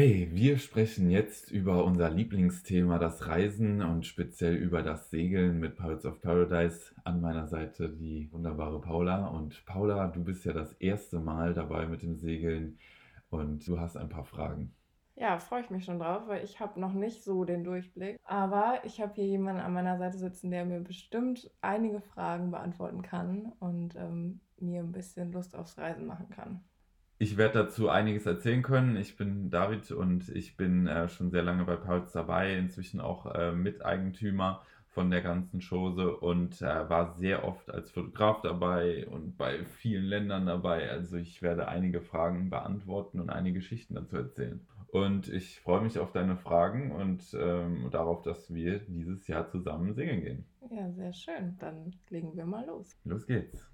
Hey, wir sprechen jetzt über unser Lieblingsthema, das Reisen und speziell über das Segeln mit Pirates of Paradise. An meiner Seite die wunderbare Paula. Und Paula, du bist ja das erste Mal dabei mit dem Segeln und du hast ein paar Fragen. Ja, freue ich mich schon drauf, weil ich habe noch nicht so den Durchblick. Aber ich habe hier jemanden an meiner Seite sitzen, der mir bestimmt einige Fragen beantworten kann und ähm, mir ein bisschen Lust aufs Reisen machen kann. Ich werde dazu einiges erzählen können. Ich bin David und ich bin äh, schon sehr lange bei Pirates dabei, inzwischen auch äh, Miteigentümer von der ganzen Chose und äh, war sehr oft als Fotograf dabei und bei vielen Ländern dabei. Also ich werde einige Fragen beantworten und einige Geschichten dazu erzählen. Und ich freue mich auf deine Fragen und ähm, darauf, dass wir dieses Jahr zusammen singen gehen. Ja, sehr schön. Dann legen wir mal los. Los geht's.